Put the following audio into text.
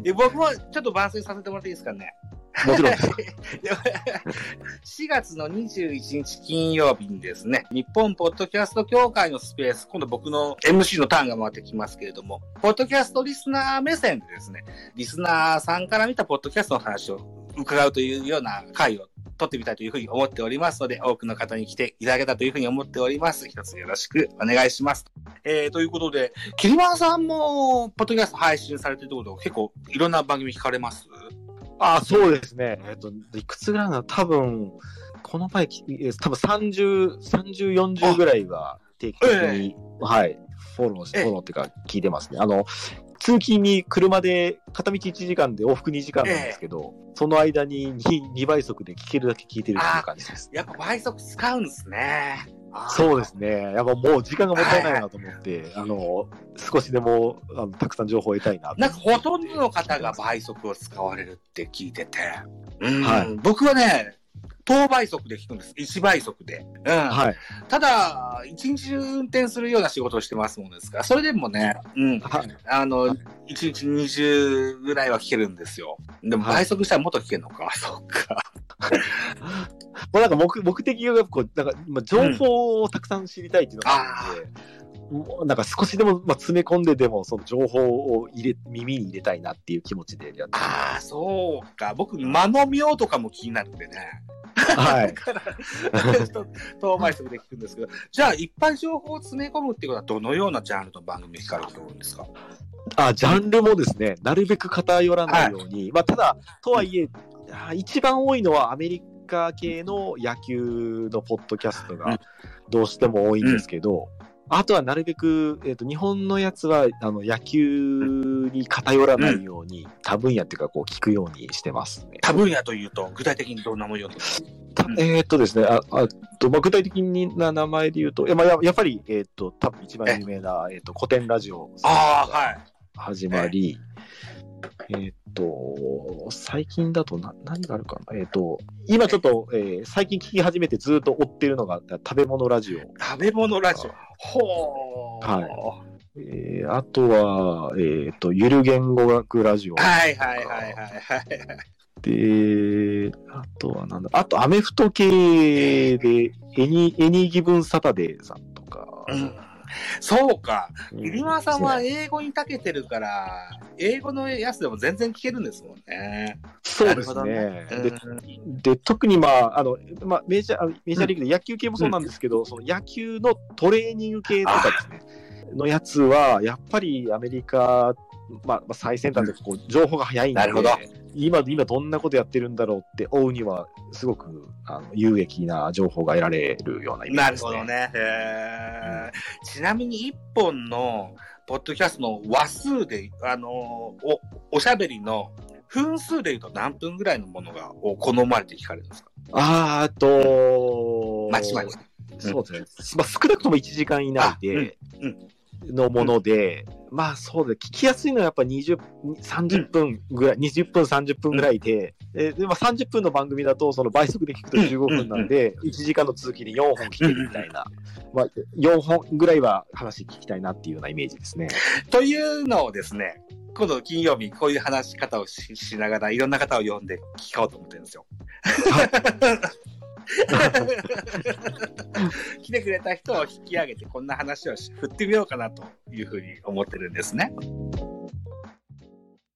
で僕もちょっと番宣させてもらっていいですかね？もちろんです。4月の21日金曜日にですね、日本ポッドキャスト協会のスペース、今度僕の MC のターンが回ってきますけれども、ポッドキャストリスナー目線でですね、リスナーさんから見たポッドキャストの話を伺うというような回を撮ってみたいというふうに思っておりますので、多くの方に来ていただけたというふうに思っております。一つよろしくお願いします。えー、ということで、キリマンさんも、ポッドキャスト配信されてるってことは結構いろんな番組聞かれます？あ、そうですね。えっと、いくつぐらいなの？多分、この前多分30、30、40ぐらいは定期的に、はい、フォローフォローっていうか聞いてますね。あの、通勤に車で片道1時間で往復2時間なんですけど、その間に 2, 2倍速で聞けるだけ聞いてるっていう感じです。やっぱ倍速使うんですね。そうですね。やっぱもう時間がもったいないなと思って、あの、少しでもあのたくさん情報を得たいなとなんかほとんどの方が倍速を使われるって聞いてて。うんはい僕はね、等倍速で聞くんです。1倍速で。うん。はい。ただ、一日中運転するような仕事をしてますもんですから、それでもね、うん。はい。あのはい、一日20ぐらいは聞けるんですよ。でもはい倍速したらもっと聞けるのか。そっか。もうなんか目目的がこう、なんか、まあ、情報をたくさん知りたいっていうのがあるんで、もうなんか少しでも、まあ、詰め込んででも、その情報を入れ、耳に入れたいなっていう気持ちでやってああ、そうか。僕、間の妙とかも気になるんでね。はい。だから、遠回しで聞くんですけど、じゃあ、いっぱい情報を詰め込むっていうことは、どのようなジャンルの番組に聞かれると思うんですか？あ、ジャンルもですね、なるべく偏らないように、まあ、ただ、とはいえ、あ一番多いのはアメリカ系の野球のポッドキャストうん。がどうしても多いんですけど、あとはなるべく、えっ、と、日本のやつは、あの、野球に偏らないように、多分野っていうか、こう、聞くようにしてますね。多分野というと、具体的にどんなものをたうん。えーっとですね、ああとまあ、具体的な名前で言うと、いやまあ、ややっぱり、えーっと、多分一番有名な、えーっと、古典ラジオああ、はい。始まり、えーっと、最近だとな何があるかな、えーっと、今ちょっと、えー最近聞き始めてずっと追ってるのが、食べ物ラジオ。食べ物ラジオ。ほー。はえーあとは、えーっと、ゆる言語学ラジオ。はいはいはいはいはい。で、あとはなんだ、あとアメフト系で、エニ、エニギブンサタデーさんとか。うん そうか。うん。入間さんは英語に長けてるから、英語のやつでも全然聞けるんですもんね。そうですなね。でで、特にまあ、あの、まあ、メジャー、メジャーリーグで野球系もそうなんですけど、その野球のトレーニング系とかですね、のやつは、やっぱりアメリカ、まあ、まあ、最先端でこう情報が早いんで、なるほど今、今どんなことやってるんだろうって追うには、すごくあの有益な情報が得られるようなイメーなるジですね。ほどね。ちなみに一本のポッドキャストの話数で、あのお、おしゃべりの分数で言うと何分ぐらいのものがを好まれて聞かれるんですか？あーあと、まちまち。そうですね。まあ、少なくとも1時間以内でのもので、まあそうで、聞きやすいのはやっぱ20、30分ぐらい、20分、30分ぐらいで、えでまあ、30分の番組だと、その倍速で聞くと15分なんで、1時間の続きで4本聞けるみたいな、まあ、4本ぐらいは話聞きたいなっていうようなイメージですね。というのをですね、今度金曜日こういう話し方をししながらいろんな方を呼んで聞こうと思ってるんですよ。来てくれた人を引き上げてこんな話を振ってみようかなというふうに思ってるんですね。